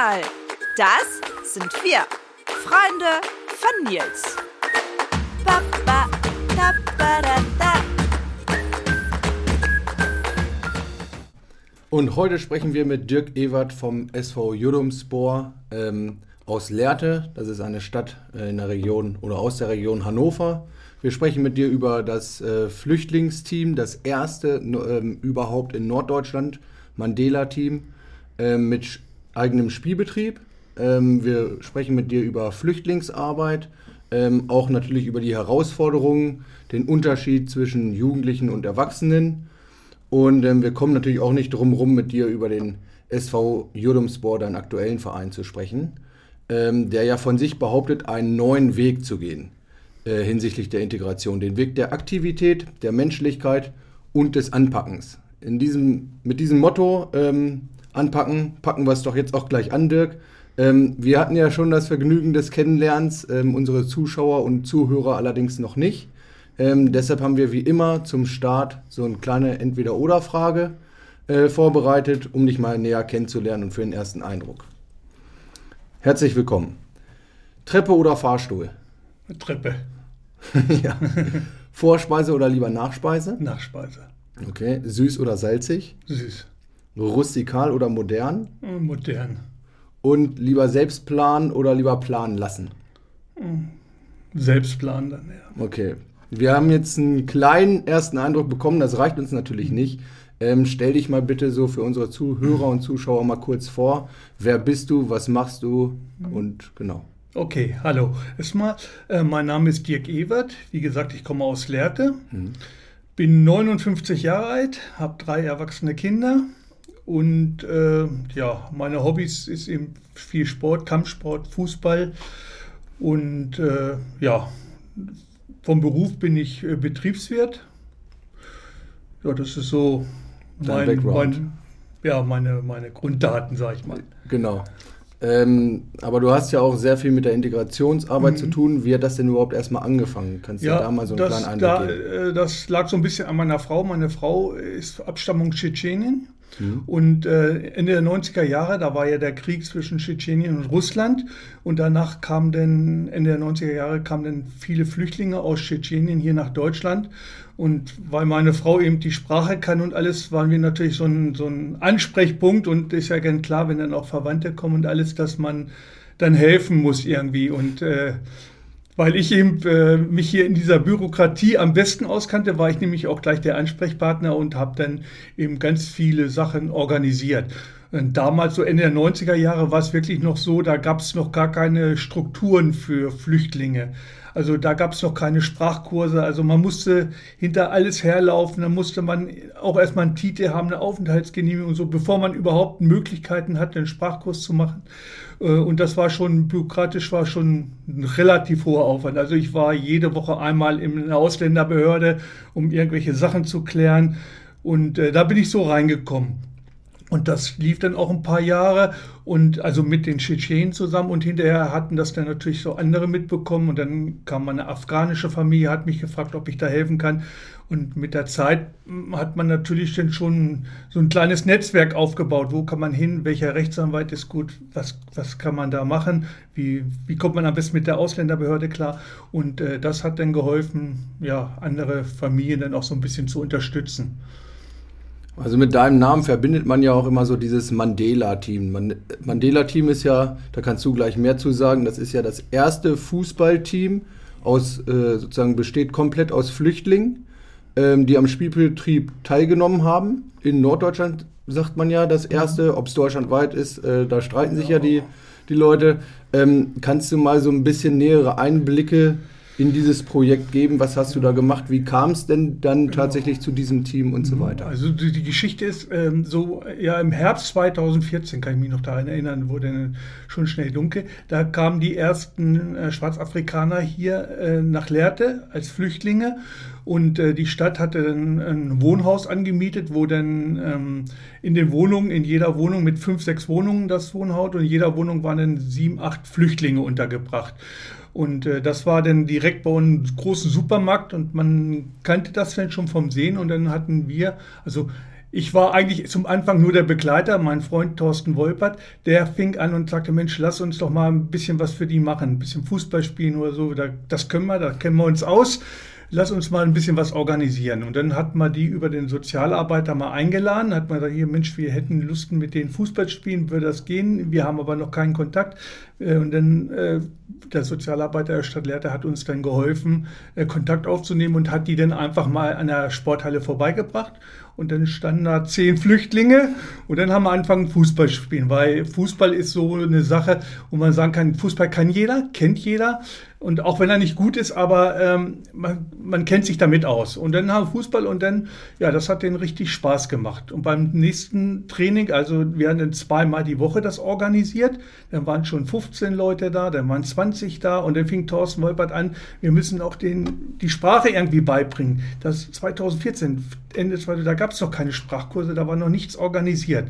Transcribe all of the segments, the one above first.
mal, das sind wir, Freunde von Nils. Ba, da, ba, da, da. Und heute sprechen wir mit Dirk Ewert vom SV Judumspor ähm, aus Lehrte. Das ist eine Stadt äh, in der Region oder aus der Region Hannover. Wir sprechen mit dir über das äh, Flüchtlingsteam, das erste ähm, überhaupt in Norddeutschland, Mandela-Team ähm, mit eigenem Spielbetrieb. Ähm, wir sprechen mit dir über Flüchtlingsarbeit, ähm, auch natürlich über die Herausforderungen, den Unterschied zwischen Jugendlichen und Erwachsenen. Und ähm, wir kommen natürlich auch nicht drum rum, mit dir über den SV Judumspor, deinen aktuellen Verein, zu sprechen, ähm, der ja von sich behauptet, einen neuen Weg zu gehen äh, hinsichtlich der Integration. Den Weg der Aktivität, der Menschlichkeit und des Anpackens. In diesem, mit diesem Motto ähm, anpacken, packen wir es doch jetzt auch gleich an, Dirk. Ähm, wir hatten ja schon das Vergnügen des Kennenlernens, ähm, unsere Zuschauer und Zuhörer allerdings noch nicht. Ähm, deshalb haben wir wie immer zum Start so eine kleine Entweder-Oder-Frage äh, vorbereitet, um dich mal näher kennenzulernen und für den ersten Eindruck. Herzlich willkommen. Treppe oder Fahrstuhl? Treppe. ja. Vorspeise oder lieber Nachspeise? Nachspeise. Okay. Süß oder salzig? Süß. Rustikal oder modern? Modern. Und lieber selbst planen oder lieber planen lassen? Selbstplan dann, ja. Okay. Wir haben jetzt einen kleinen ersten Eindruck bekommen, das reicht uns natürlich nicht. Ähm, stell dich mal bitte so für unsere Zuhörer und Zuschauer mal kurz vor. Wer bist du, was machst du und genau. Okay, hallo. Erstmal, äh, mein Name ist Dirk Ewert. Wie gesagt, ich komme aus Lehrte. Bin 59 Jahre alt, habe drei erwachsene Kinder. Und äh, ja, meine Hobbys ist eben viel Sport, Kampfsport, Fußball. Und äh, ja, vom Beruf bin ich äh, Betriebswirt. Ja, das ist so mein, mein, ja, meine, meine Grunddaten, sag ich mal. Genau. Ähm, aber du hast ja auch sehr viel mit der Integrationsarbeit zu tun. Wie hat das denn überhaupt erstmal angefangen? Kannst du da mal so einen das, kleinen Einblick da, geben? äh, das lag so ein bisschen an meiner Frau. Meine Frau ist Abstammung Tschetschenien. Mhm. Und äh, Ende der 90er Jahre, da war ja der Krieg zwischen Tschetschenien und Russland. Und danach kam dann, Ende der 90er Jahre, kamen dann viele Flüchtlinge aus Tschetschenien hier nach Deutschland. Und weil meine Frau eben die Sprache kann und alles, waren wir natürlich so ein, so ein Ansprechpunkt. Und ist ja ganz klar, wenn dann auch Verwandte kommen und alles, dass man dann helfen muss irgendwie. Und äh, weil ich eben äh, mich hier in dieser Bürokratie am besten auskannte, war ich nämlich auch gleich der Ansprechpartner und habe dann eben ganz viele Sachen organisiert. Und damals, so Ende der 90er Jahre, war es wirklich noch so, da gab es noch gar keine Strukturen für Flüchtlinge. Also da gab es noch keine Sprachkurse, also man musste hinter alles herlaufen, dann musste man auch erstmal einen Titel haben, eine Aufenthaltsgenehmigung und so, bevor man überhaupt Möglichkeiten hatte, einen Sprachkurs zu machen. Äh, Und das war schon, bürokratisch war schon ein relativ hoher Aufwand. Also ich war jede Woche einmal in einer Ausländerbehörde, um irgendwelche Sachen zu klären. Und äh, da bin ich so reingekommen. Und das lief dann auch ein paar Jahre und also mit den Tschetschenen zusammen und hinterher hatten das dann natürlich so andere mitbekommen und dann kam meine afghanische Familie, hat mich gefragt, ob ich da helfen kann. Und mit der Zeit mm, hat man natürlich dann schon so ein kleines Netzwerk aufgebaut. Wo kann man hin? Welcher Rechtsanwalt ist gut? Was, was kann man da machen? Wie, wie kommt man am besten mit der Ausländerbehörde klar? Und äh, das hat dann geholfen, ja, andere Familien dann auch so ein bisschen zu unterstützen. Also mit deinem Namen verbindet man ja auch immer so dieses Mandela-Team. Man, Mandela-Team ist ja, da kannst du gleich mehr zu sagen, das ist ja das erste Fußballteam aus, äh, sozusagen besteht komplett aus Flüchtlingen, ähm, die am Spielbetrieb teilgenommen haben. In Norddeutschland sagt man ja das erste, ob es deutschlandweit ist, äh, da streiten sich ja die, die Leute. Ähm, kannst du mal so ein bisschen nähere Einblicke in dieses Projekt geben? Was hast du da gemacht? Wie kam es denn dann tatsächlich zu diesem Team und so weiter? Also die, die Geschichte ist ähm, so, ja im Herbst 2014 kann ich mich noch daran erinnern, wurde schon schnell dunkel. Da kamen die ersten äh, Schwarzafrikaner hier äh, nach Lehrte als Flüchtlinge und äh, die Stadt hatte dann ein Wohnhaus angemietet, wo dann ähm, in den Wohnungen, in jeder Wohnung mit fünf, sechs Wohnungen das Wohnhaus und in jeder Wohnung waren dann sieben, acht Flüchtlinge untergebracht. Und äh, das war dann direkt bei einem großen Supermarkt. Und man kannte das dann schon vom Sehen. Und dann hatten wir, also ich war eigentlich zum Anfang nur der Begleiter, mein Freund Thorsten Wolpert, der fing an und sagte, Mensch, lass uns doch mal ein bisschen was für die machen, ein bisschen Fußball spielen oder so, das können wir, da kennen wir uns aus lass uns mal ein bisschen was organisieren. Und dann hat man die über den Sozialarbeiter mal eingeladen, hat man gesagt, hier Mensch, wir hätten Lust mit denen Fußball spielen, würde das gehen, wir haben aber noch keinen Kontakt. Äh, und dann äh, der Sozialarbeiter der Stadt Lehrte hat uns dann geholfen, äh, Kontakt aufzunehmen und hat die dann einfach mal an der Sporthalle vorbeigebracht. Und dann standen da zehn Flüchtlinge und dann haben wir angefangen Fußball zu spielen, weil Fußball ist so eine Sache, wo man sagen kann, Fußball kann jeder, kennt jeder. Und auch wenn er nicht gut ist, aber ähm, man, man kennt sich damit aus. Und dann haben Fußball und dann, ja, das hat denen richtig Spaß gemacht. Und beim nächsten Training, also wir haben dann zweimal die Woche das organisiert, dann waren schon 15 Leute da, dann waren 20 da und dann fing Thorsten Wolpert an, wir müssen auch den, die Sprache irgendwie beibringen. Das 2014, Ende 2014, da gab es noch keine Sprachkurse, da war noch nichts organisiert.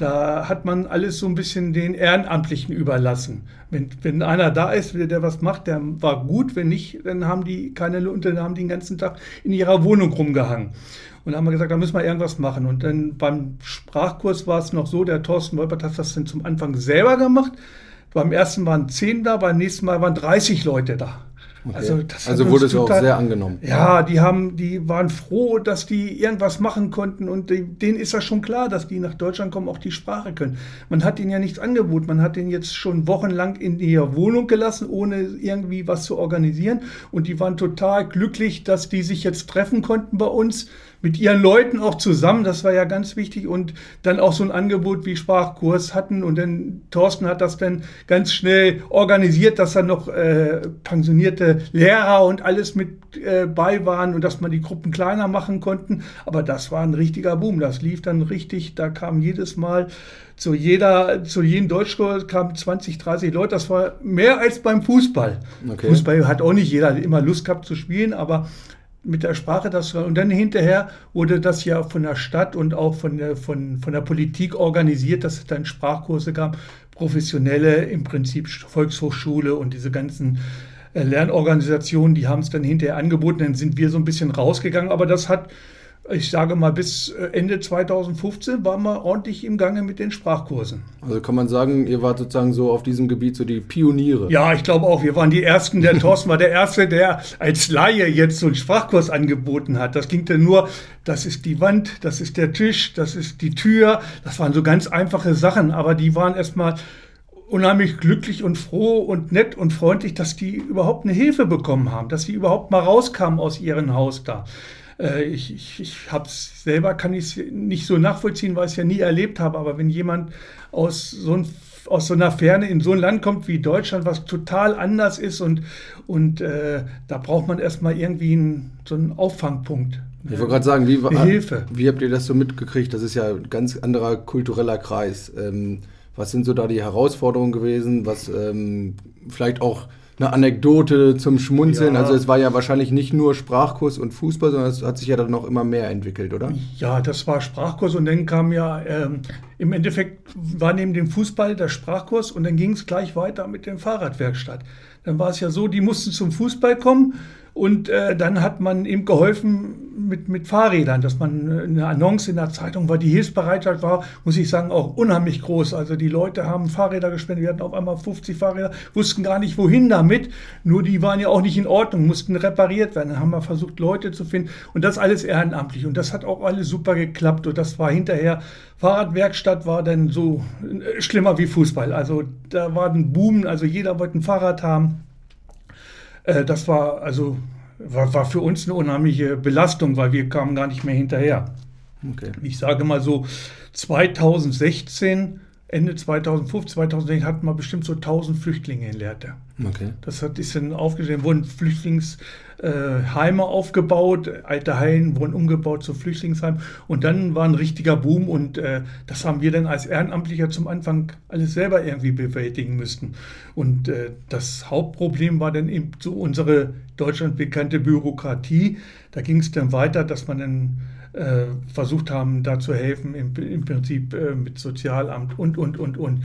Da hat man alles so ein bisschen den Ehrenamtlichen überlassen. Wenn, wenn einer da ist, der was macht, der war gut. Wenn nicht, dann haben die keine und dann haben die den ganzen Tag in ihrer Wohnung rumgehangen. Und haben wir gesagt, da müssen wir irgendwas machen. Und dann beim Sprachkurs war es noch so, der Thorsten Wolpert hat das dann zum Anfang selber gemacht. Beim ersten waren zehn da, beim nächsten Mal waren 30 Leute da. Okay. Also, also wurde es auch sehr angenommen. Ja, die haben, die waren froh, dass die irgendwas machen konnten und die, denen ist das schon klar, dass die nach Deutschland kommen, auch die Sprache können. Man hat ihnen ja nichts angeboten. Man hat den jetzt schon wochenlang in ihrer Wohnung gelassen, ohne irgendwie was zu organisieren. Und die waren total glücklich, dass die sich jetzt treffen konnten bei uns mit ihren Leuten auch zusammen, das war ja ganz wichtig und dann auch so ein Angebot wie Sprachkurs hatten und dann Thorsten hat das dann ganz schnell organisiert, dass dann noch äh, pensionierte Lehrer und alles mit äh, bei waren und dass man die Gruppen kleiner machen konnten, aber das war ein richtiger Boom, das lief dann richtig, da kam jedes Mal zu jeder, zu jedem Deutschkurs kamen 20, 30 Leute. Das war mehr als beim Fußball. Okay. Fußball hat auch nicht jeder immer Lust gehabt zu spielen, aber mit der Sprache das und dann hinterher wurde das ja von der Stadt und auch von der, von, von der Politik organisiert, dass es dann Sprachkurse gab, professionelle im Prinzip Volkshochschule und diese ganzen äh, Lernorganisationen, die haben es dann hinterher angeboten, dann sind wir so ein bisschen rausgegangen, aber das hat ich sage mal, bis äh, Ende 2015 waren wir ordentlich im Gange mit den Sprachkursen. Also kann man sagen, ihr wart sozusagen so auf diesem Gebiet so die Pioniere. Ja, ich glaube auch. Wir waren die Ersten. Der Thorsten war der Erste, der als Laie jetzt so einen Sprachkurs angeboten hat. Das ging dann nur, das ist die Wand, das ist der Tisch, das ist die Tür. Das waren so ganz einfache Sachen, aber die waren erstmal unheimlich glücklich und froh und nett und freundlich, dass die überhaupt eine Hilfe bekommen haben, dass sie überhaupt mal rauskamen aus ihrem Haus da. Äh, ich, ich, ich habe es selber, kann ich nicht so nachvollziehen, weil ich es ja nie erlebt habe, aber wenn jemand aus so, ein, aus so einer Ferne in so ein Land kommt wie Deutschland, was total anders ist und, und äh, da braucht man erstmal irgendwie einen, so einen Auffangpunkt. Ich wollte gerade sagen, wie, Hilfe. wie habt ihr das so mitgekriegt? Das ist ja ein ganz anderer kultureller Kreis. Ähm, was sind so da die Herausforderungen gewesen? Was ähm, vielleicht auch eine Anekdote zum Schmunzeln. Ja. Also es war ja wahrscheinlich nicht nur Sprachkurs und Fußball, sondern es hat sich ja dann noch immer mehr entwickelt, oder? Ja, das war Sprachkurs und dann kam ja, ähm, im Endeffekt war neben dem Fußball der Sprachkurs und dann ging es gleich weiter mit der Fahrradwerkstatt. Dann war es ja so, die mussten zum Fußball kommen und äh, dann hat man ihm geholfen mit, mit Fahrrädern, dass man äh, eine Annonce in der Zeitung war. Die Hilfsbereitschaft war, muss ich sagen, auch unheimlich groß. Also die Leute haben Fahrräder gespendet. Wir hatten auf einmal 50 Fahrräder, wussten gar nicht, wohin damit. Nur die waren ja auch nicht in Ordnung, mussten repariert werden. Dann haben wir versucht, Leute zu finden. Und das alles ehrenamtlich. Und das hat auch alles super geklappt. Und das war hinterher, Fahrradwerkstatt war dann so äh, schlimmer wie Fußball. Also da war ein Boom. Also jeder wollte ein Fahrrad haben. Äh, das war also war, war für uns eine unheimliche Belastung, weil wir kamen gar nicht mehr hinterher. Okay. Ich sage mal so, 2016, Ende 2015, 2016 hatten wir bestimmt so 1000 Flüchtlinge in Lehrte. Okay. Das hat, ist dann aufgestellt, wurden Flüchtlingsheime äh, aufgebaut, alte Hallen wurden umgebaut zu Flüchtlingsheimen und dann war ein richtiger Boom und äh, das haben wir dann als Ehrenamtlicher zum Anfang alles selber irgendwie bewältigen müssen. Und äh, das Hauptproblem war dann eben so unsere Deutschland bekannte Bürokratie. Da ging es dann weiter, dass man dann versucht haben, da zu helfen, im, im Prinzip mit Sozialamt und, und, und, und.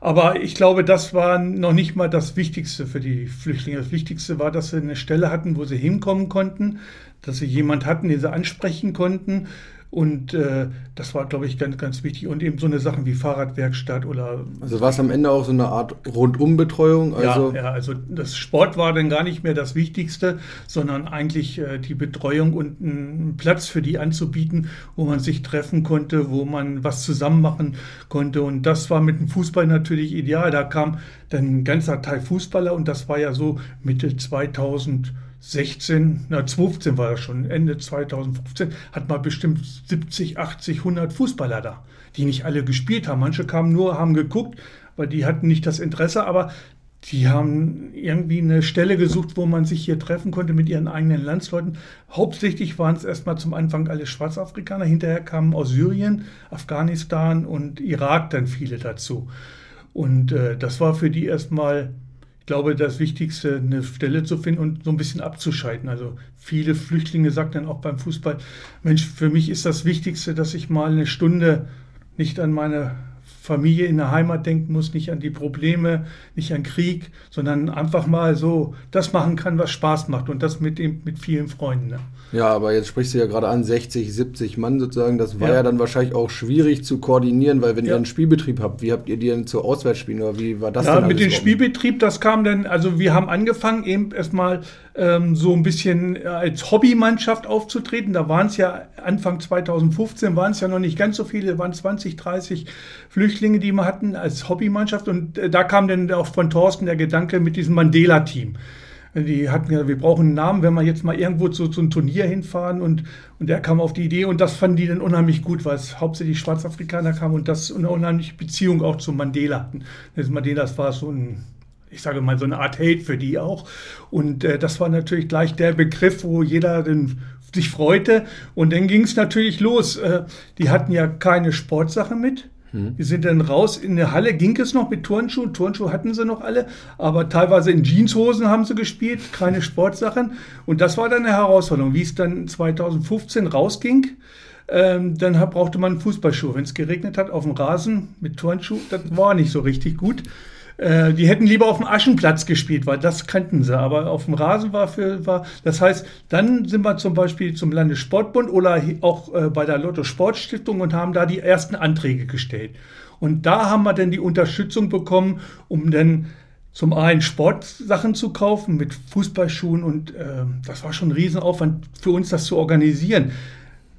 Aber ich glaube, das war noch nicht mal das Wichtigste für die Flüchtlinge. Das Wichtigste war, dass sie eine Stelle hatten, wo sie hinkommen konnten, dass sie jemand hatten, den sie ansprechen konnten Und äh, das war, glaube ich, ganz, ganz wichtig. Und eben so eine Sachen wie Fahrradwerkstatt oder. Also war es am Ende auch so eine Art Rundumbetreuung? Also ja, ja, also das Sport war dann gar nicht mehr das Wichtigste, sondern eigentlich äh, die Betreuung und einen Platz für die anzubieten, wo man sich treffen konnte, wo man was zusammen machen konnte. Und das war mit dem Fußball natürlich ideal. Da kam dann ein ganzer Teil Fußballer und das war ja so Mitte 2000. 16, na 2015 war das schon, Ende 2015, hat man bestimmt 70, 80, 100 Fußballer da, die nicht alle gespielt haben. Manche kamen nur, haben geguckt, weil die hatten nicht das Interesse, aber die haben irgendwie eine Stelle gesucht, wo man sich hier treffen konnte mit ihren eigenen Landsleuten. Hauptsächlich waren es erstmal zum Anfang alle Schwarzafrikaner, hinterher kamen aus Syrien, Afghanistan und Irak dann viele dazu. Und äh, das war für die erstmal ich glaube, das Wichtigste, eine Stelle zu finden und so ein bisschen abzuschalten. Also viele Flüchtlinge sagen dann auch beim Fußball, Mensch, für mich ist das Wichtigste, dass ich mal eine Stunde nicht an meine Familie in der Heimat denken muss, nicht an die Probleme, nicht an Krieg, sondern einfach mal so das machen kann, was Spaß macht und das mit, dem, mit vielen Freunden. Ne? Ja, aber jetzt sprichst du ja gerade an, 60, 70 Mann sozusagen. Das war ja, ja dann wahrscheinlich auch schwierig zu koordinieren, weil wenn ja. ihr einen Spielbetrieb habt, wie habt ihr die denn zu Auswärtsspielen oder wie war das ja, mit dem Spielbetrieb, das kam dann, also wir haben angefangen eben erstmal ähm, so ein bisschen äh, als Hobbymannschaft aufzutreten. Da waren es ja Anfang 2015 waren es ja noch nicht ganz so viele, waren 20, 30 Flüchtlinge, die wir hatten als Hobbymannschaft. Und äh, da kam dann auch von Thorsten der Gedanke mit diesem Mandela-Team. Die hatten ja, wir brauchen einen Namen, wenn wir jetzt mal irgendwo zu, zu einem Turnier hinfahren und, und der kam auf die Idee und das fanden die dann unheimlich gut, weil es hauptsächlich Schwarzafrikaner kamen und das eine unheimliche Beziehung auch zu Mandela hatten. Das Mandela, war so ein, ich sage mal, so eine Art Hate für die auch. Und äh, das war natürlich gleich der Begriff, wo jeder den, sich freute. Und dann ging es natürlich los. Äh, die hatten ja keine Sportsache mit. Mhm. Wir sind dann raus in der Halle, ging es noch mit Turnschuhen. Turnschuhe hatten sie noch alle, aber teilweise in Jeanshosen haben sie gespielt, keine Sportsachen. Und das war dann eine Herausforderung. Wie es dann 2015 rausging, ähm, dann brauchte man Fußballschuhe. Wenn es geregnet hat auf dem Rasen mit Turnschuhen, das war nicht so richtig gut. Äh, die hätten lieber auf dem Aschenplatz gespielt, weil das kannten sie. Aber auf dem Rasen war für, war, das heißt, dann sind wir zum Beispiel zum Landessportbund oder auch äh, bei der Lotto Sportstiftung und haben da die ersten Anträge gestellt. Und da haben wir dann die Unterstützung bekommen, um dann zum einen Sportsachen zu kaufen mit Fußballschuhen und äh, das war schon ein Riesenaufwand für uns, das zu organisieren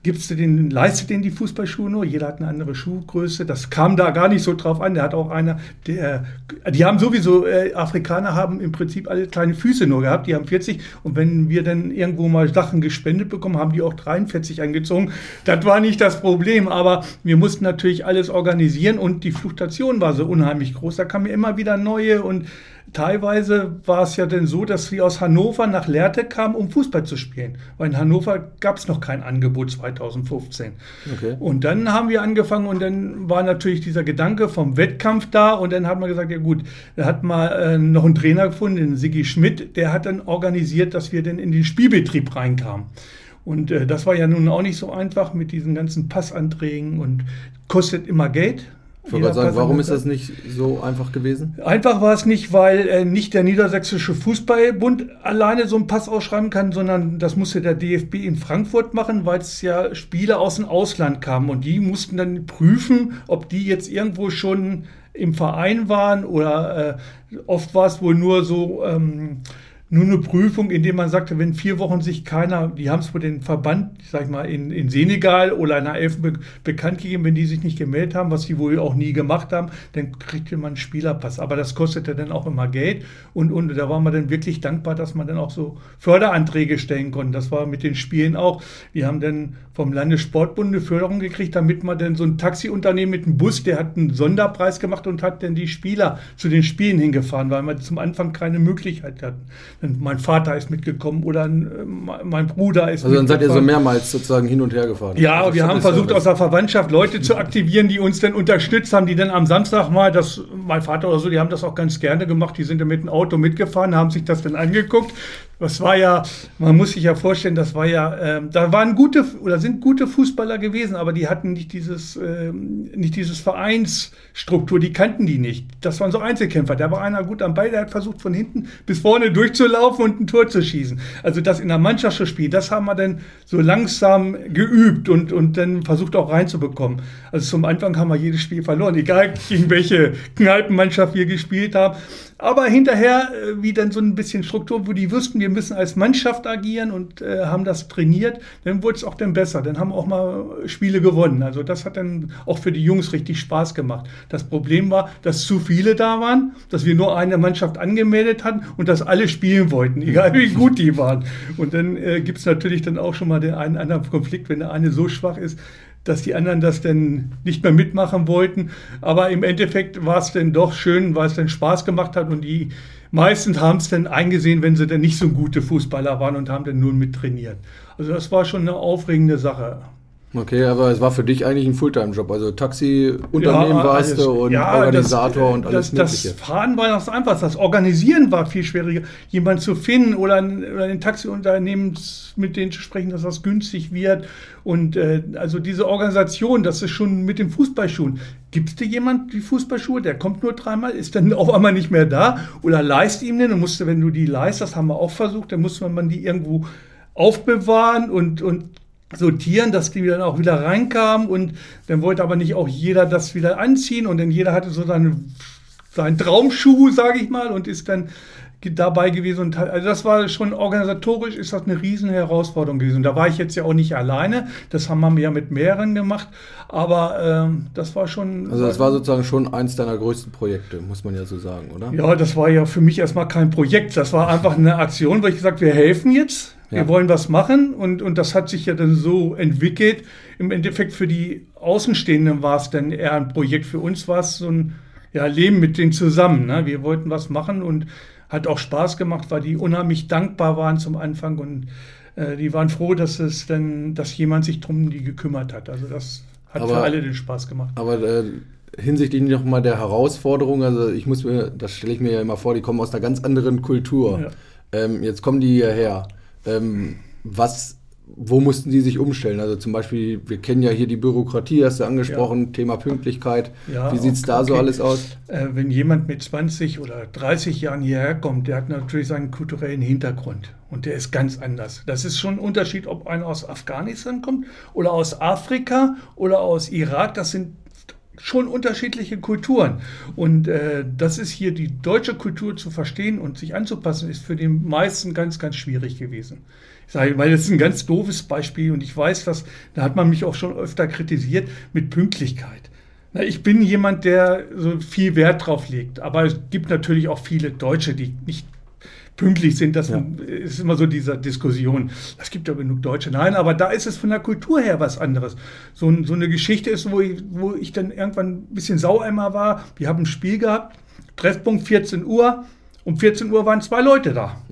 gibst du den, leistet den die Fußballschuhe nur, jeder hat eine andere Schuhgröße. Das kam da gar nicht so drauf an. Der hat auch einer, der, die haben sowieso, äh, Afrikaner haben im Prinzip alle kleine Füße nur gehabt, die haben 40 und wenn wir dann irgendwo mal Sachen gespendet bekommen, haben die auch 43 angezogen. Das war nicht das Problem, aber wir mussten natürlich alles organisieren und die Fluktuation war so unheimlich groß. Da kamen immer wieder neue und Teilweise war es ja dann so, dass sie aus Hannover nach Lehrte kamen, um Fußball zu spielen. Weil in Hannover gab es noch kein Angebot 2015. Okay. Und dann haben wir angefangen und dann war natürlich dieser Gedanke vom Wettkampf da und dann hat man gesagt, ja gut, da hat man äh, noch einen Trainer gefunden, den Sigi Schmidt, der hat dann organisiert, dass wir dann in den Spielbetrieb reinkamen. Und äh, das war ja nun auch nicht so einfach mit diesen ganzen Passanträgen und kostet immer Geld. Ich wollte sagen, warum ist das nicht so einfach gewesen? Einfach war es nicht, weil äh, nicht der Niedersächsische Fußballbund alleine so einen Pass ausschreiben kann, sondern das musste der DFB in Frankfurt machen, weil es ja Spiele aus dem Ausland kamen und die mussten dann prüfen, ob die jetzt irgendwo schon im Verein waren oder äh, oft war es wohl nur so. Ähm, nur eine Prüfung, indem man sagte, wenn vier Wochen sich keiner, die haben es für den Verband, sag ich mal, in, in Senegal oder in der Elfen be bekannt gegeben, wenn die sich nicht gemeldet haben, was sie wohl auch nie gemacht haben, dann kriegte man einen Spielerpass. Aber das kostete dann auch immer Geld und, und da war man dann wirklich dankbar, dass man dann auch so Förderanträge stellen konnte. Das war mit den Spielen auch. Wir haben dann vom Landessportbund eine Förderung gekriegt, damit man dann so ein Taxiunternehmen mit einem Bus, der hat einen Sonderpreis gemacht und hat dann die Spieler zu den Spielen hingefahren, weil man zum Anfang keine Möglichkeit hatten mein Vater ist mitgekommen oder äh, mein Bruder ist Also dann seid ihr so mehrmals sozusagen hin und her gefahren. Ja, also wir haben versucht aus der Verwandtschaft Leute zu aktivieren, die uns dann unterstützt haben, die dann am Samstag mal, das, mein Vater oder so, die haben das auch ganz gerne gemacht, die sind dann mit dem Auto mitgefahren, haben sich das dann angeguckt, Das war ja, man muss sich ja vorstellen, das war ja, äh, da waren gute oder sind gute Fußballer gewesen, aber die hatten nicht dieses, äh, nicht dieses Vereinsstruktur, die kannten die nicht. Das waren so Einzelkämpfer. Da war einer gut am Ball, der hat versucht von hinten bis vorne durchzulaufen und ein Tor zu schießen. Also das in der Mannschaft zu spielen, das haben wir dann so langsam geübt und, und dann versucht auch reinzubekommen. Also zum Anfang haben wir jedes Spiel verloren, egal gegen welche Kneipenmannschaft wir gespielt haben. Aber hinterher, äh, wie dann so ein bisschen Struktur, wo die wussten, wir müssen als Mannschaft agieren und äh, haben das trainiert, dann wurde es auch dann besser. Dann haben auch mal Spiele gewonnen. Also das hat dann auch für die Jungs richtig Spaß gemacht. Das Problem war, dass zu viele da waren, dass wir nur eine Mannschaft angemeldet hatten und dass alle spielen wollten, egal wie gut die waren. Und dann äh, gibt es natürlich dann auch schon mal den einen anderen Konflikt, wenn der eine so schwach ist, dass die anderen das denn nicht mehr mitmachen wollten. Aber im Endeffekt war es dann doch schön, weil es dann Spaß gemacht hat und die meisten haben es dann eingesehen, wenn sie dann nicht so gute Fußballer waren und haben dann nur mit trainiert. Also das war schon eine aufregende Sache. Okay, aber es war für dich eigentlich ein Fulltime-Job. Also Taxi-Unternehmen Ja, warst alles- du und ja, Organisator das, und alles das, Mögliche. Das Fahren war das einfach. Das Organisieren war viel schwieriger. Jemanden zu finden oder ein, oder ein Taxiunternehmen mit denen zu sprechen, dass das günstig wird. Und äh, also diese Organisation, das ist schon mit den Fußballschuhen. Gibt es dir jemand die Fußballschuhe, der kommt nur dreimal, ist dann auf einmal nicht mehr da oder leist ihm den und musste, wenn du die leist, das haben wir auch versucht, dann musste man die irgendwo aufbewahren und, und sortieren, dass die dann auch wieder reinkamen und dann wollte aber nicht auch jeder das wieder anziehen und dann jeder hatte so seine, seinen Traumschuh, sage ich mal, und ist dann dabei gewesen und also das war schon organisatorisch ist das eine riesen Herausforderung gewesen. Und da war ich jetzt ja auch nicht alleine, das haben wir ja mit mehreren gemacht, aber ähm, das war schon Also das war sozusagen schon eins deiner größten Projekte, muss man ja so sagen, oder? ja, das war ja für mich erstmal kein Projekt. Das war einfach eine Aktion, wo ich gesagt wir helfen jetzt. Wir Ja. wollen was machen. Und, und das hat sich ja dann so entwickelt. Im Endeffekt für die Außenstehenden war es dann eher ein Projekt. Für uns war es so ein ja, Leben mit denen zusammen. Ne? Wir wollten was machen und hat auch Spaß gemacht, weil die unheimlich dankbar waren zum Anfang und äh, die waren froh, dass es dann, dass jemand sich drum die gekümmert hat. Also das hat für Aber- alle den Spaß gemacht. Aber äh, hinsichtlich nochmal der Herausforderung, also ich muss mir, das stelle ich mir ja immer vor, die kommen aus einer ganz anderen Kultur. Ja. Ähm, jetzt kommen die hierher. Ähm, was, wo mussten die sich umstellen? Also zum Beispiel, wir kennen ja hier die Bürokratie, hast du angesprochen, Thema Pünktlichkeit. Ja, Wie sieht es da so okay. alles aus? Äh, wenn jemand mit 20 oder 30 Jahren hierher kommt, der hat natürlich seinen kulturellen Hintergrund und der ist ganz anders. Das ist schon ein Unterschied, ob einer aus Afghanistan kommt oder aus Afrika oder aus Irak. Das sind schon unterschiedliche Kulturen. Und äh, das ist hier die deutsche Kultur zu verstehen und sich anzupassen, ist für den meisten ganz, ganz schwierig gewesen. Ich sage, weil das ist ein ganz doofes Beispiel und ich weiß, dass da hat man mich auch schon öfter kritisiert mit Pünktlichkeit. Na, ich bin jemand, der so viel Wert drauf legt, aber es gibt natürlich auch viele Deutsche, die nicht pünktlich sind. Das Ja. ist immer so diese Diskussion. Es gibt ja genug Deutsche. Nein, aber da ist es von der Kultur her was anderes. So, so eine Geschichte ist, wo ich, wo ich dann irgendwann ein bisschen Saueimer war. Wir haben ein Spiel gehabt, Treffpunkt 14 Uhr. Um 14 Uhr waren zwei Leute da.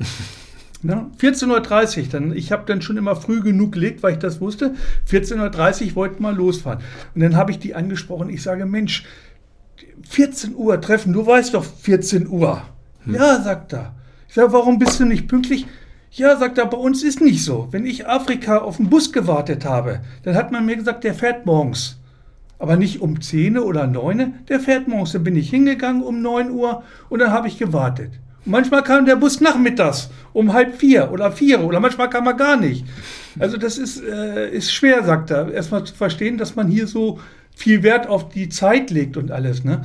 Ne? 14.30 Uhr, dann, ich habe dann schon immer früh genug gelegt, weil ich das wusste. 14.30 Uhr wollten mal losfahren. Und dann habe ich die angesprochen. Ich sage, Mensch, 14 Uhr treffen, du weißt doch 14 Uhr. Ja, sagt er. Sage, warum bist du nicht pünktlich? Ja, sagt er, bei uns ist nicht so. Wenn ich Afrika auf den Bus gewartet habe, dann hat man mir gesagt, der fährt morgens. Aber nicht um 10 oder 9, der fährt morgens. Dann bin ich hingegangen um 9 Uhr und dann habe ich gewartet. Und manchmal kam der Bus nachmittags um halb vier oder vier oder manchmal kam er gar nicht. Also das ist, äh, ist schwer, sagt er, erstmal zu verstehen, dass man hier so viel Wert auf die Zeit legt und alles. Ne?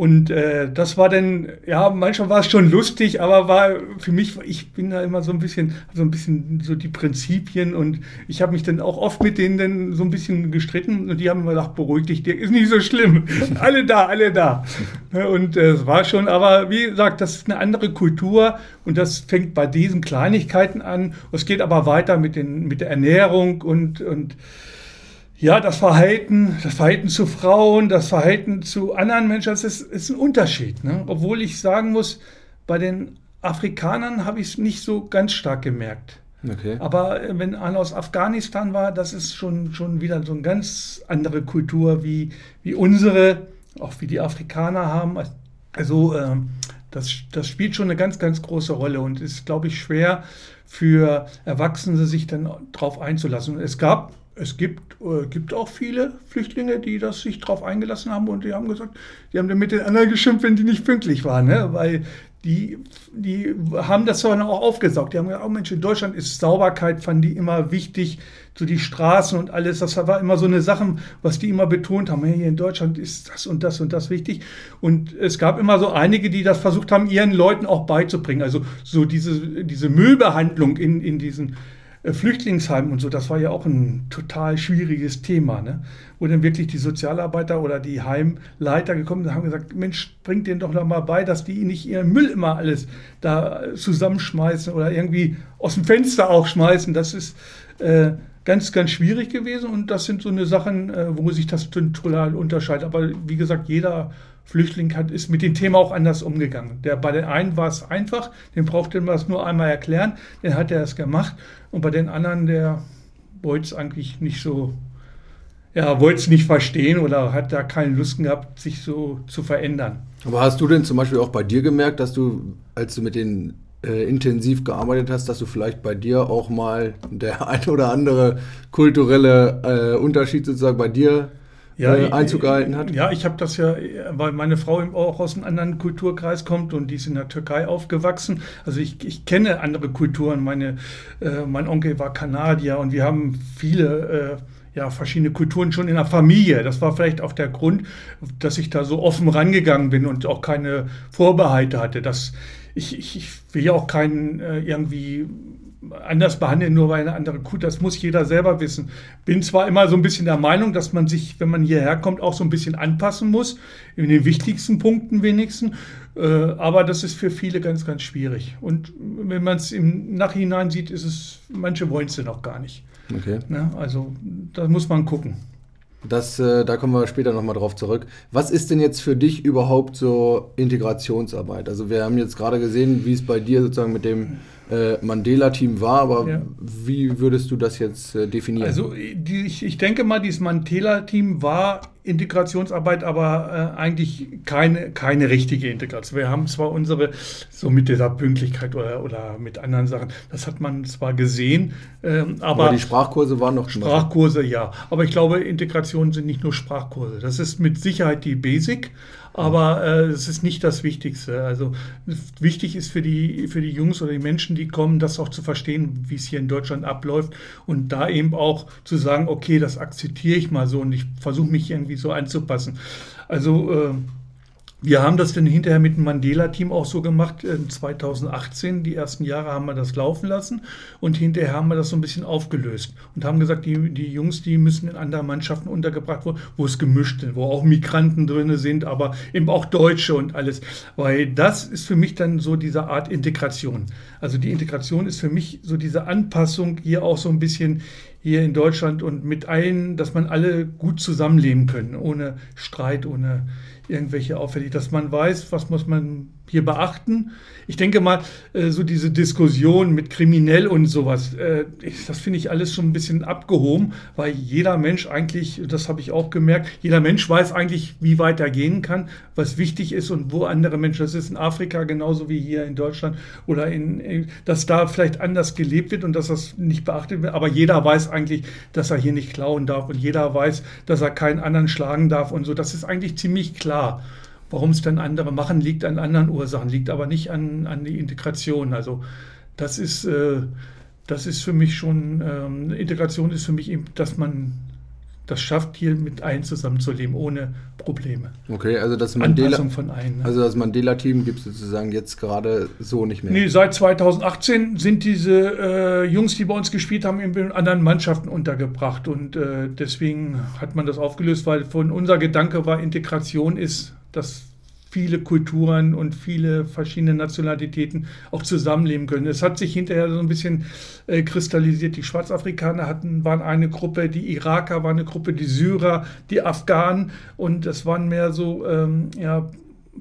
Und äh, das war dann, ja, manchmal war es schon lustig, aber war für mich, ich bin da immer so ein bisschen, so ein bisschen so die Prinzipien und ich habe mich dann auch oft mit denen dann so ein bisschen gestritten und die haben immer gedacht, beruhig dich, Dirk, ist nicht so schlimm. alle da, alle da. Ja, Und äh, es war schon, aber wie gesagt, das ist eine andere Kultur und das fängt bei diesen Kleinigkeiten an. Es geht aber weiter mit, den, mit der Ernährung und, und ja, das Verhalten, das Verhalten zu Frauen, das Verhalten zu anderen Menschen, das ist, ist ein Unterschied. Ne? Obwohl ich sagen muss, bei den Afrikanern habe ich es nicht so ganz stark gemerkt. Okay. Aber äh, wenn einer aus Afghanistan war, das ist schon, schon wieder so eine ganz andere Kultur wie, wie unsere, auch wie die Afrikaner haben. Also ähm, Das, das spielt schon eine ganz, ganz große Rolle und ist, glaube ich, schwer für Erwachsene, sich dann darauf einzulassen. Es gab es gibt, äh, gibt auch viele Flüchtlinge, die das sich darauf eingelassen haben und die haben gesagt, die haben dann mit den anderen geschimpft, wenn die nicht pünktlich waren, ne? weil die, die haben das dann auch aufgesaugt. Die haben gesagt, oh Mensch, in Deutschland ist Sauberkeit, fanden die immer wichtig, so die Straßen und alles. Das war immer so eine Sache, was die immer betont haben. Hier in Deutschland ist das und das und das wichtig. Und es gab immer so einige, die das versucht haben, ihren Leuten auch beizubringen. Also so diese, diese Müllbehandlung in, in diesen Flüchtlingsheim und so, das war ja auch ein total schwieriges Thema, ne? wo dann wirklich die Sozialarbeiter oder die Heimleiter gekommen sind und haben gesagt, Mensch, bringt denen doch noch mal bei, dass die nicht ihren Müll immer alles da zusammenschmeißen oder irgendwie aus dem Fenster auch schmeißen. Das ist äh, ganz, ganz schwierig gewesen und das sind so eine Sachen, äh, wo sich das total unterscheidet. Aber wie gesagt, jeder Flüchtling hat, ist mit dem Thema auch anders umgegangen. Der, bei den einen war es einfach, den brauchte man es nur einmal erklären, den hat er es gemacht. Und bei den anderen, der wollte es eigentlich nicht so, ja, wollte es nicht verstehen oder hat da keine Lust gehabt, sich so zu verändern. Aber hast du denn zum Beispiel auch bei dir gemerkt, dass du, als du mit den äh, intensiv gearbeitet hast, dass du vielleicht bei dir auch mal der ein oder andere kulturelle äh, Unterschied sozusagen bei dir ja, äh, Einzug gehalten hat? Ja, ich habe das ja, weil meine Frau auch aus einem anderen Kulturkreis kommt und die ist in der Türkei aufgewachsen. Also ich, ich kenne andere Kulturen. Meine, äh, mein Onkel war Kanadier und wir haben viele äh, ja, verschiedene Kulturen schon in der Familie. Das war vielleicht auch der Grund, dass ich da so offen rangegangen bin und auch keine Vorbehalte hatte. Das, ich, ich, ich will ja auch keinen äh, irgendwie anders behandeln, nur weil eine andere Kuh, das muss jeder selber wissen. Bin zwar immer so ein bisschen der Meinung, dass man sich, wenn man hierher kommt, auch so ein bisschen anpassen muss, in den wichtigsten Punkten wenigstens, äh, aber das ist für viele ganz, ganz schwierig. Und wenn man es im Nachhinein sieht, ist es, manche wollen es ja noch gar nicht. Okay. Ne? Also da muss man gucken. Das, äh, da kommen wir später nochmal drauf zurück. Was ist denn jetzt für dich überhaupt so Integrationsarbeit? Also wir haben jetzt gerade gesehen, wie es bei dir sozusagen mit dem äh, Mandela-Team war, aber ja. wie würdest du das jetzt äh, definieren? Also die, ich, ich, denke mal, dieses Mandela-Team war Integrationsarbeit, aber äh, eigentlich keine, keine richtige Integration. Wir haben zwar unsere, so mit dieser Pünktlichkeit oder, oder mit anderen Sachen, das hat man zwar gesehen, ähm, aber, aber die Sprachkurse waren noch Sprachkurse, ja. Aber ich glaube, Integrationen sind nicht nur Sprachkurse. Das ist mit Sicherheit die Basic, aber äh, es ist nicht das Wichtigste. Also wichtig ist für die, für die Jungs oder die Menschen, die kommen, das auch zu verstehen, wie es hier in Deutschland abläuft und da eben auch zu sagen, okay, das akzeptiere ich mal so und ich versuche mich irgendwie so anzupassen. Also äh, wir haben das dann hinterher mit dem Mandela-Team auch so gemacht, 2018, die ersten Jahre haben wir das laufen lassen und hinterher haben wir das so ein bisschen aufgelöst und haben gesagt, die, die Jungs, die müssen in anderen Mannschaften untergebracht werden, wo es gemischt ist, wo auch Migranten drin sind, aber eben auch Deutsche und alles, weil das ist für mich dann so diese Art Integration. Also die Integration ist für mich so diese Anpassung hier auch so ein bisschen hier in Deutschland und mit allen, dass man alle gut zusammenleben können, ohne Streit, ohne irgendwelche Auffällig, dass man weiß, was muss man hier beachten. Ich denke mal, äh, so diese Diskussion mit kriminell und sowas, äh, das finde ich alles schon ein bisschen abgehoben, weil jeder Mensch eigentlich, das habe ich auch gemerkt, jeder Mensch weiß eigentlich, wie weit er gehen kann, was wichtig ist und wo andere Menschen, das ist in Afrika genauso wie hier in Deutschland oder in, dass da vielleicht anders gelebt wird und dass das nicht beachtet wird, aber jeder weiß eigentlich, dass er hier nicht klauen darf und jeder weiß, dass er keinen anderen schlagen darf und so. Das ist eigentlich ziemlich klar. Warum es dann andere machen, liegt an anderen Ursachen, liegt aber nicht an, an die Integration. Also das ist, äh, das ist für mich schon, ähm, Integration ist für mich eben, dass man das schafft, hier mit allen zusammenzuleben, ohne Probleme. Okay, also das Mandela, allen, ne? also das Mandela-Team gibt es sozusagen jetzt gerade so nicht mehr. Nee, seit 2018 sind diese äh, Jungs, die bei uns gespielt haben, in anderen Mannschaften untergebracht und äh, deswegen hat man das aufgelöst, weil von unser Gedanke war, Integration ist dass viele Kulturen und viele verschiedene Nationalitäten auch zusammenleben können. Es hat sich hinterher so ein bisschen äh, kristallisiert. Die Schwarzafrikaner hatten, waren eine Gruppe, die Iraker waren eine Gruppe, die Syrer, die Afghanen und es waren mehr so ähm, ja,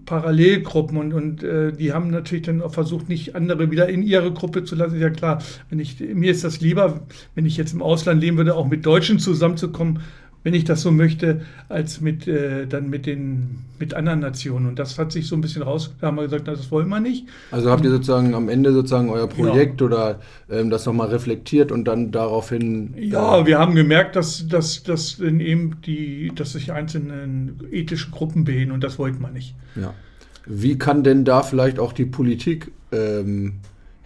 Parallelgruppen und, und äh, die haben natürlich dann auch versucht, nicht andere wieder in ihre Gruppe zu lassen. Ist ja klar, wenn ich, mir ist das lieber, wenn ich jetzt im Ausland leben würde, auch mit Deutschen zusammenzukommen, wenn ich das so möchte, als mit äh, dann mit den mit anderen Nationen. Und das hat sich so ein bisschen raus. Da haben wir gesagt, das wollen wir nicht. Also habt ihr sozusagen am Ende sozusagen euer Projekt ja. oder ähm, das nochmal reflektiert und dann daraufhin. Ja, äh, wir haben gemerkt, dass, dass, dass eben die, dass sich einzelne ethische Gruppen bilden und das wollten wir nicht. Ja. Wie kann denn da vielleicht auch die Politik ähm,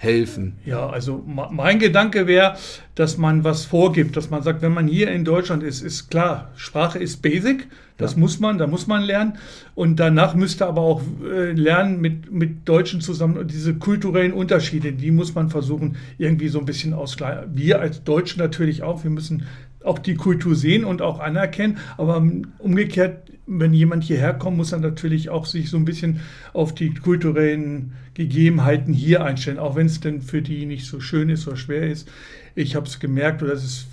helfen? Ja, also mein Gedanke wäre, dass man was vorgibt, dass man sagt, wenn man hier in Deutschland ist, ist klar, Sprache ist basic, das ja. muss man, da muss man lernen. Und danach müsste aber auch äh, lernen mit, mit Deutschen zusammen, diese kulturellen Unterschiede, die muss man versuchen, irgendwie so ein bisschen ausgleichen. Wir als Deutsche natürlich auch, wir müssen auch die Kultur sehen und auch anerkennen, aber umgekehrt wenn jemand hierher kommt, muss er natürlich auch sich so ein bisschen auf die kulturellen Gegebenheiten hier einstellen, auch wenn es denn für die nicht so schön ist oder schwer ist. Ich habe es gemerkt, dass es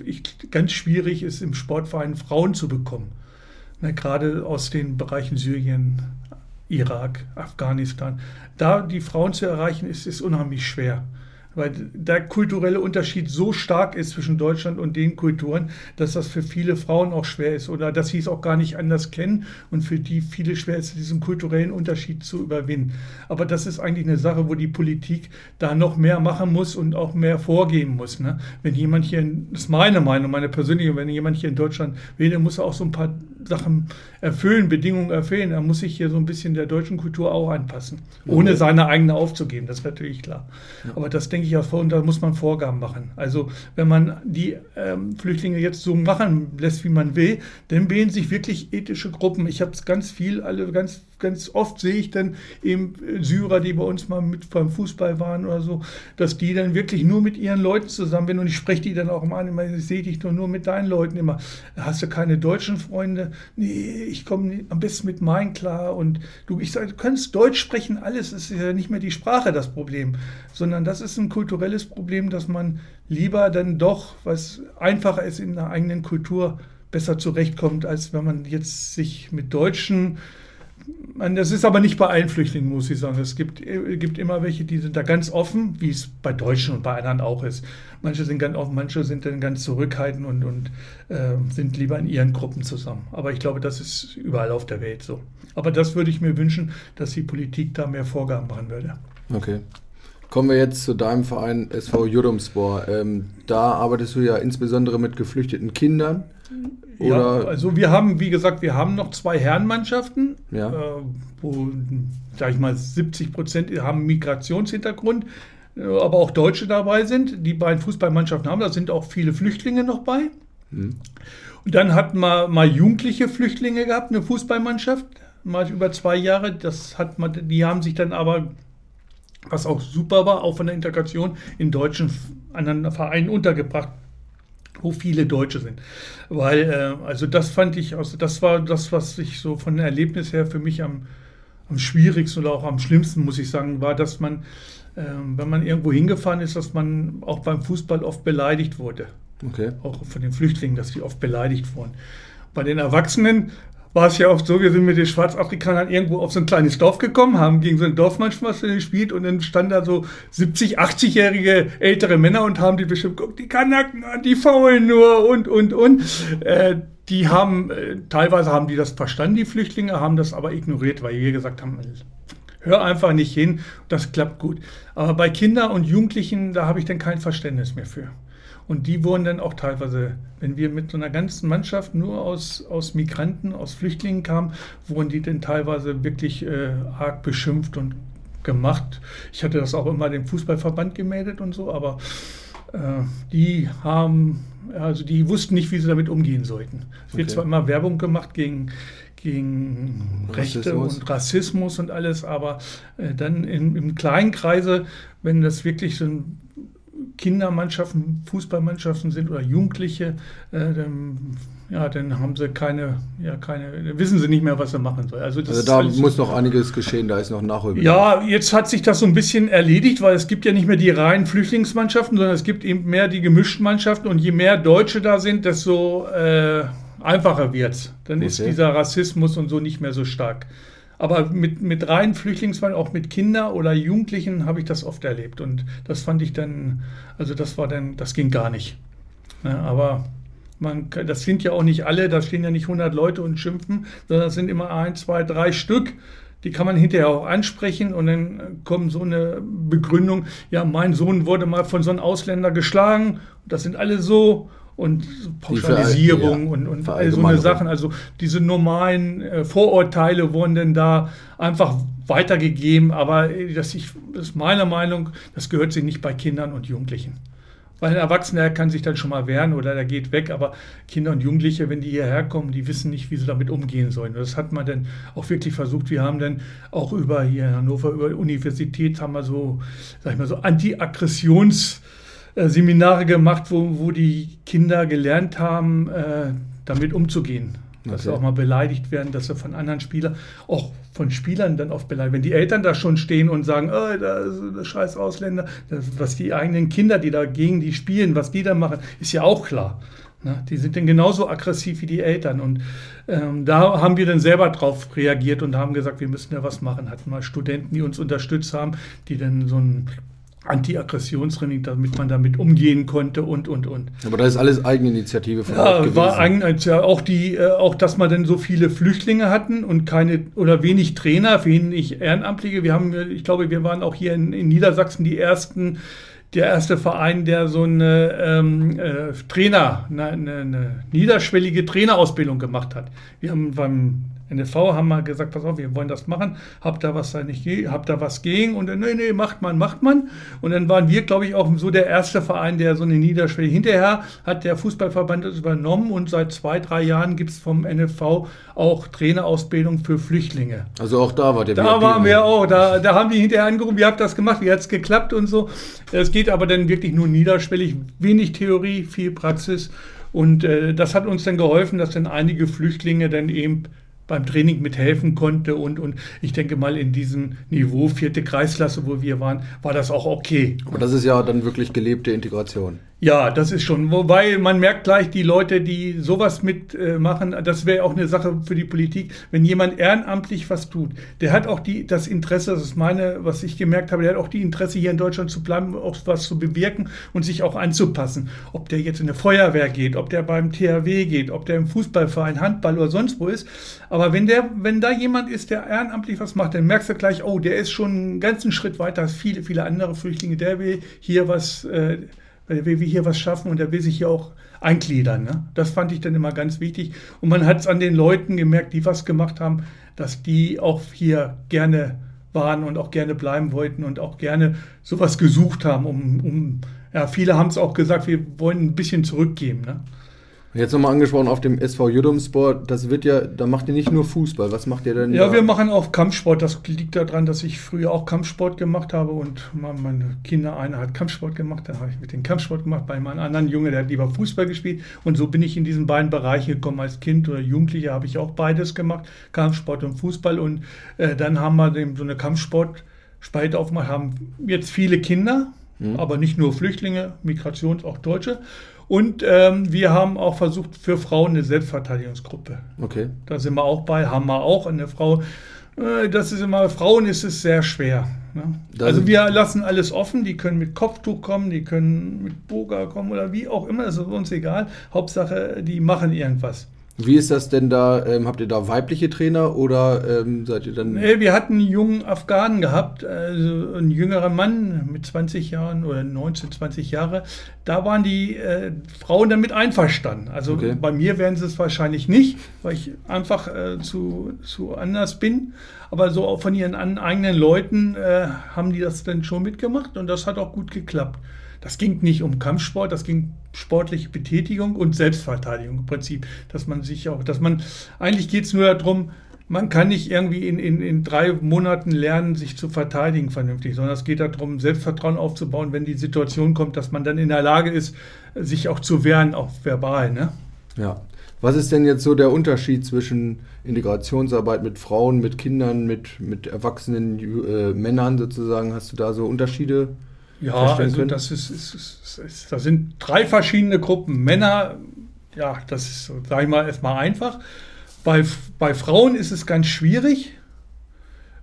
ganz schwierig ist, im Sportverein Frauen zu bekommen. Na, gerade aus den Bereichen Syrien, Irak, Afghanistan. Da die Frauen zu erreichen, ist, ist unheimlich schwer weil der kulturelle Unterschied so stark ist zwischen Deutschland und den Kulturen, dass das für viele Frauen auch schwer ist oder dass sie es auch gar nicht anders kennen und für die viele schwer ist, diesen kulturellen Unterschied zu überwinden. Aber das ist eigentlich eine Sache, wo die Politik da noch mehr machen muss und auch mehr vorgeben muss. Ne? Wenn jemand hier, das ist meine Meinung, meine persönliche, wenn jemand hier in Deutschland will, dann muss er auch so ein paar Sachen erfüllen, Bedingungen erfüllen. Er muss sich hier so ein bisschen der deutschen Kultur auch anpassen, ohne seine eigene aufzugeben, das ist natürlich klar. Aber das denke ich auch vor, und da muss man Vorgaben machen. Also wenn man die ähm, Flüchtlinge jetzt so machen lässt, wie man will, dann bilden sich wirklich ethische Gruppen. Ich habe es ganz viel, alle ganz ganz oft sehe ich dann eben Syrer, die bei uns mal mit beim Fußball waren oder so, dass die dann wirklich nur mit ihren Leuten zusammen sind und ich spreche die dann auch immer an, immer, ich sehe dich doch nur mit deinen Leuten immer. Hast du keine deutschen Freunde? Nee, ich komme am besten mit meinen klar und du, ich sage, du kannst Deutsch sprechen, alles ist ja nicht mehr die Sprache das Problem, sondern das ist ein kulturelles Problem, dass man lieber dann doch, was einfacher ist in der eigenen Kultur, besser zurechtkommt, als wenn man jetzt sich mit Deutschen das ist aber nicht bei allen Flüchtlingen, muss ich sagen. Es gibt, gibt immer welche, die sind da ganz offen, wie es bei Deutschen und bei anderen auch ist. Manche sind ganz offen, manche sind dann ganz zurückhaltend und, und äh, sind lieber in ihren Gruppen zusammen. Aber ich glaube, das ist überall auf der Welt so. Aber das würde ich mir wünschen, dass die Politik da mehr Vorgaben machen würde. Okay. Kommen wir jetzt zu deinem Verein SV Judumspor. Ähm, da arbeitest du ja insbesondere mit geflüchteten Kindern. Oder ja, also wir haben, wie gesagt, wir haben noch zwei Herrenmannschaften, ja. äh, wo, sag ich mal, 70 Prozent haben Migrationshintergrund, äh, aber auch Deutsche dabei sind. Die beiden Fußballmannschaften haben, da sind auch viele Flüchtlinge noch bei. Mhm. Und dann hatten wir mal jugendliche Flüchtlinge gehabt, eine Fußballmannschaft, mal über zwei Jahre. Das hat man, die haben sich dann aber, was auch super war, auch von der Integration in deutschen anderen Vereinen untergebracht wo viele Deutsche sind. Weil, äh, also das fand ich, also das war das, was ich so von dem Erlebnis her für mich am, am schwierigsten oder auch am schlimmsten, muss ich sagen, war, dass man, äh, wenn man irgendwo hingefahren ist, dass man auch beim Fußball oft beleidigt wurde. Okay. Auch von den Flüchtlingen, dass sie oft beleidigt wurden. Bei den Erwachsenen war es ja oft so, wir sind mit den Schwarzafrikanern irgendwo auf so ein kleines Dorf gekommen, haben gegen so eine Dorfmannschaft gespielt und dann standen da so 70, 80-jährige ältere Männer und haben die bestimmt, guck, die Kanaken an, die faulen nur und, und, und. Äh, die haben, äh, teilweise haben die das verstanden, die Flüchtlinge, haben das aber ignoriert, weil wir gesagt haben, hör einfach nicht hin, das klappt gut. Aber bei Kindern und Jugendlichen, da habe ich dann kein Verständnis mehr für. Und die wurden dann auch teilweise, wenn wir mit so einer ganzen Mannschaft nur aus, aus Migranten, aus Flüchtlingen kamen, wurden die dann teilweise wirklich äh, arg beschimpft und gemacht. Ich hatte das auch immer dem Fußballverband gemeldet und so, aber äh, die haben, also die wussten nicht, wie sie damit umgehen sollten. Es wird okay. zwar immer Werbung gemacht gegen, gegen Rechte und Rassismus und alles, aber äh, dann in, im kleinen Kreise, wenn das wirklich so ein Kindermannschaften, Fußballmannschaften sind oder Jugendliche, äh, dann, ja, dann haben sie keine, ja, keine, wissen sie nicht mehr, was sie machen sollen. Also, also da muss noch einiges geschehen, da ist noch Nachholbedarf. Ja, jetzt hat sich das so ein bisschen erledigt, weil es gibt ja nicht mehr die reinen Flüchtlingsmannschaften, sondern es gibt eben mehr die gemischten Mannschaften und je mehr Deutsche da sind, desto äh, einfacher wird es. Dann okay. ist dieser Rassismus und so nicht mehr so stark. Aber mit, mit reinen Flüchtlingsfällen, auch mit Kindern oder Jugendlichen, habe ich das oft erlebt. Und das fand ich dann, also das war dann, das ging gar nicht. Ja, aber Man, das sind ja auch nicht alle, da stehen ja nicht 100 Leute und schimpfen, sondern das sind immer ein, zwei, drei Stück. Die kann man hinterher auch ansprechen und dann kommt so eine Begründung, ja, mein Sohn wurde mal von so einem Ausländer geschlagen, das sind alle so und Pauschalisierung ja, und, und all so eine Sachen. Also diese normalen äh, Vorurteile wurden denn da einfach weitergegeben, aber äh, das, ich, das ist meiner Meinung, das gehört sich nicht bei Kindern und Jugendlichen. Weil ein Erwachsener kann sich dann schon mal wehren oder der geht weg, aber Kinder und Jugendliche, wenn die hierher kommen, die wissen nicht, wie sie damit umgehen sollen. Das hat man dann auch wirklich versucht. Wir haben dann auch über hier in Hannover, über Universität, haben wir so, sag ich mal, so Anti-Aggressionsseminare gemacht, wo, wo die Kinder gelernt haben, äh, damit umzugehen. Dass okay. sie auch mal beleidigt werden, dass sie von anderen Spielern, auch von Spielern dann oft beleidigt Wenn die Eltern da schon stehen und sagen, oh, das, das scheiß Ausländer, das, was die eigenen Kinder, die da gegen die spielen, was die da machen, ist ja auch klar. Ne? Die sind dann genauso aggressiv wie die Eltern. Und ähm, da haben wir dann selber drauf reagiert und haben gesagt, wir müssen ja was machen. Hatten mal Studenten, die uns unterstützt haben, die dann so ein Anti-Aggressionstraining, damit man damit umgehen konnte und, und, und. Aber das ist alles Eigeninitiative von ja, gewesen. war ja auch die, äh, auch, dass man dann so viele Flüchtlinge hatten und keine oder wenig Trainer, wenig Ehrenamtliche. Wir haben, ich glaube, wir waren auch hier in, in Niedersachsen die ersten, der erste Verein, der so eine ähm, äh, Trainer, eine, eine, niederschwellige Trainerausbildung gemacht hat. Wir haben beim NFV haben mal gesagt, pass auf, wir wollen das machen, habt da was da nicht, habt da was gegen und dann, nee, nee, macht man, macht man. Und dann waren wir, glaube ich, auch so der erste Verein, der so eine Niederschwelle. Hinterher hat der Fußballverband das übernommen und seit zwei, drei Jahren gibt es vom NFV auch Trainerausbildung für Flüchtlinge. Also auch da war der Da waren wir auch, da, da haben die hinterher angerufen, wie habt das gemacht, wie hat es geklappt und so. Es geht aber dann wirklich nur niederschwellig, wenig Theorie, viel Praxis. Und äh, das hat uns dann geholfen, dass dann einige Flüchtlinge dann eben beim Training mithelfen konnte. Und, und ich denke mal, in diesem Niveau, vierte Kreisklasse, wo wir waren, war das auch okay. Aber das ist ja dann wirklich gelebte Integration. Ja, das ist schon. Wobei man merkt gleich, die Leute, die sowas mitmachen, äh, das wäre auch eine Sache für die Politik. Wenn jemand ehrenamtlich was tut, der hat auch die, das Interesse, das ist meine, was ich gemerkt habe, der hat auch die Interesse, hier in Deutschland zu bleiben, auch was zu bewirken und sich auch anzupassen. Ob der jetzt in eine Feuerwehr geht, ob der beim THW geht, ob der im Fußballverein, Handball oder sonst wo ist. Aber wenn der, wenn da jemand ist, der ehrenamtlich was macht, dann merkst du gleich, oh, der ist schon einen ganzen Schritt weiter als viele, viele andere Flüchtlinge. Der will hier was, äh, er will hier was schaffen und er will sich hier auch eingliedern. Ne? Das fand ich dann immer ganz wichtig. Und man hat es an den Leuten gemerkt, die was gemacht haben, dass die auch hier gerne waren und auch gerne bleiben wollten und auch gerne sowas gesucht haben, um, um ja, viele haben es auch gesagt, wir wollen ein bisschen zurückgeben. Ne? Jetzt nochmal angesprochen auf dem SV Judumsport, das wird ja, da macht ihr nicht nur Fußball, was macht ihr denn? Ja, da? wir machen auch Kampfsport. Das liegt daran, dass ich früher auch Kampfsport gemacht habe und meine Kinder, einer hat Kampfsport gemacht, dann habe ich mit dem Kampfsport gemacht, bei meinem anderen Junge, der hat lieber Fußball gespielt und so bin ich in diesen beiden Bereichen gekommen. Als Kind oder Jugendlicher habe ich auch beides gemacht, Kampfsport und Fußball und äh, dann haben wir dem so eine Kampfsport-Spalte aufgemacht, haben jetzt viele Kinder, mhm. aber nicht nur Flüchtlinge, Migrations-, auch Deutsche und ähm, wir haben auch versucht, für Frauen eine Selbstverteidigungsgruppe. Okay. Da sind wir auch bei, haben wir auch eine Frau. Äh, das ist immer, Frauen ist es sehr schwer. Ne? Also wir lassen alles offen, die können mit Kopftuch kommen, die können mit Boga kommen oder wie auch immer, das ist uns egal. Hauptsache, die machen irgendwas. Wie ist das denn da? Ähm, habt ihr da weibliche Trainer oder ähm, seid ihr dann. Nee, wir hatten einen jungen Afghanen gehabt, also ein jüngerer Mann mit 20 Jahren oder 19, 20 Jahre. Da waren die äh, Frauen damit einverstanden. Also okay. bei mir wären sie es wahrscheinlich nicht, weil ich einfach äh, zu, zu anders bin. Aber so auch von ihren eigenen Leuten äh, haben die das dann schon mitgemacht und das hat auch gut geklappt. Das ging nicht um Kampfsport, das ging sportliche Betätigung und Selbstverteidigung im Prinzip, dass man sich auch, dass man, eigentlich geht es nur darum, man kann nicht irgendwie in, in, in drei Monaten lernen, sich zu verteidigen vernünftig, sondern es geht darum, Selbstvertrauen aufzubauen, wenn die Situation kommt, dass man dann in der Lage ist, sich auch zu wehren, auch verbal. Ne? Ja. Was ist denn jetzt so der Unterschied zwischen Integrationsarbeit mit Frauen, mit Kindern, mit, mit erwachsenen äh, Männern sozusagen? Hast du da so Unterschiede? Ja, also das ist, ist, ist, ist, das sind drei verschiedene Gruppen. Männer, ja, das ist, sag ich mal, erstmal einfach. Bei, bei Frauen ist es ganz schwierig,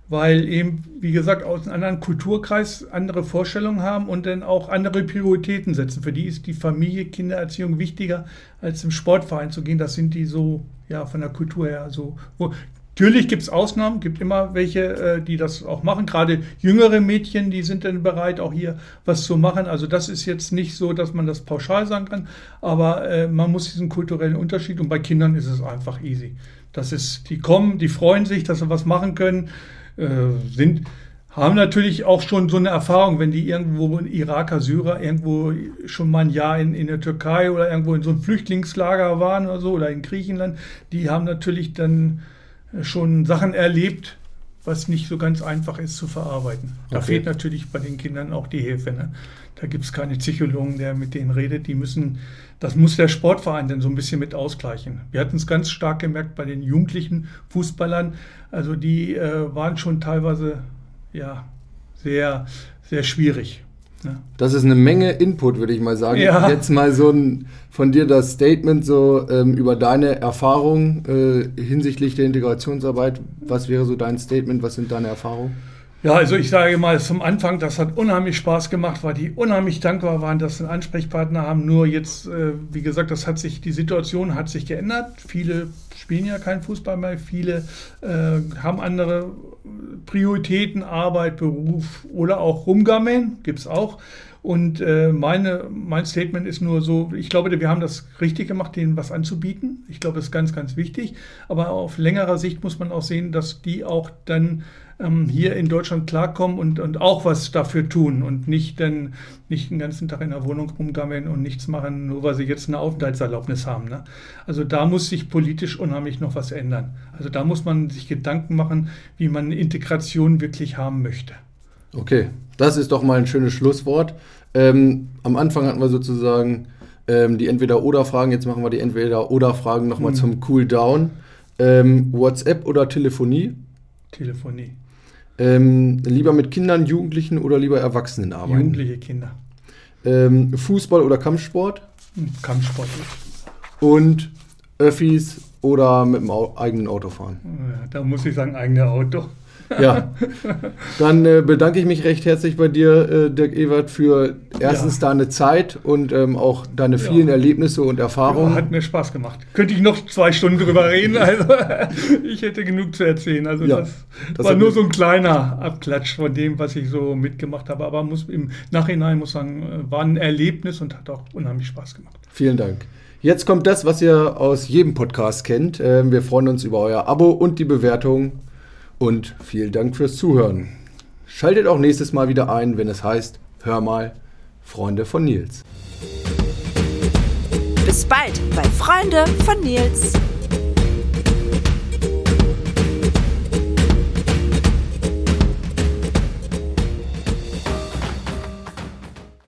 weil eben, wie gesagt, aus einem anderen Kulturkreis andere Vorstellungen haben und dann auch andere Prioritäten setzen. Für die ist die Familie, Kindererziehung wichtiger, als im Sportverein zu gehen. Das sind die so, ja, von der Kultur her so. Natürlich gibt es Ausnahmen, gibt immer welche, äh, die das auch machen. Gerade jüngere Mädchen, die sind dann bereit, auch hier was zu machen. Also das ist jetzt nicht so, dass man das pauschal sagen kann, aber äh, man muss diesen kulturellen Unterschied und bei Kindern ist es einfach easy. Das ist, die kommen, die freuen sich, dass sie was machen können, äh, sind haben natürlich auch schon so eine Erfahrung, wenn die irgendwo in Iraker, Syrer, irgendwo schon mal ein Jahr in, in der Türkei oder irgendwo in so einem Flüchtlingslager waren oder so oder in Griechenland, die haben natürlich dann schon Sachen erlebt, was nicht so ganz einfach ist zu verarbeiten. Da okay. fehlt natürlich bei den Kindern auch die Hilfe. Ne? Da gibt es keine Psychologen, der mit denen redet. Die müssen, das muss der Sportverein dann so ein bisschen mit ausgleichen. Wir hatten es ganz stark gemerkt bei den jugendlichen Fußballern. Also die äh, waren schon teilweise ja sehr, sehr schwierig. Ja. Das ist eine Menge Input, würde ich mal sagen. Ja. Jetzt mal so ein, von dir das Statement so ähm, über deine Erfahrung äh, hinsichtlich der Integrationsarbeit. Was wäre so dein Statement? Was sind deine Erfahrungen? Ja, also ich sage mal zum Anfang, das hat unheimlich Spaß gemacht, weil die unheimlich dankbar waren, dass sie einen Ansprechpartner haben. Nur jetzt, äh, wie gesagt, das hat sich, die Situation hat sich geändert. Viele spielen ja keinen Fußball mehr, viele äh, haben andere Prioritäten, Arbeit, Beruf oder auch rumgammeln, gibt es auch. Und äh, meine, mein Statement ist nur so, ich glaube, wir haben das richtig gemacht, denen was anzubieten. Ich glaube, das ist ganz, ganz wichtig. Aber auf längerer Sicht muss man auch sehen, dass die auch dann ähm, hier in Deutschland klarkommen und, und auch was dafür tun und nicht dann nicht den ganzen Tag in der Wohnung rumgammeln und nichts machen, nur weil sie jetzt eine Aufenthaltserlaubnis haben. Ne? Also da muss sich politisch unheimlich noch was ändern. Also da muss man sich Gedanken machen, wie man Integration wirklich haben möchte. Okay, das ist doch mal ein schönes Schlusswort. Ähm, am Anfang hatten wir sozusagen ähm, die Entweder-Oder-Fragen, jetzt machen wir die Entweder-Oder-Fragen nochmal mhm. zum Cooldown. Ähm, WhatsApp oder Telefonie? Telefonie. Ähm, lieber mit Kindern, Jugendlichen oder lieber Erwachsenen arbeiten? Jugendliche Kinder. Ähm, Fußball oder Kampfsport? Hm, Kampfsport. Und Öffis oder mit dem eigenen Auto fahren? Ja, da muss ich sagen, eigenes Auto. Ja, dann äh, bedanke ich mich recht herzlich bei dir, äh, Dirk Ewert, für erstens ja. deine Zeit und ähm, auch deine vielen ja. Erlebnisse und Erfahrungen. Ja, hat mir Spaß gemacht. Könnte ich noch zwei Stunden drüber reden, also ich hätte genug zu erzählen. Also das, das, war nur so ein kleiner Abklatsch von dem, was ich so mitgemacht habe. Aber muss, im Nachhinein muss sagen, äh, war ein Erlebnis und hat auch unheimlich Spaß gemacht. Vielen Dank. Jetzt kommt das, was ihr aus jedem Podcast kennt. Ähm, wir freuen uns über euer Abo und die Bewertung und vielen Dank fürs Zuhören. Schaltet auch nächstes Mal wieder ein, wenn es heißt, hör mal, Freunde von Nils. Bis bald bei Freunde von Nils.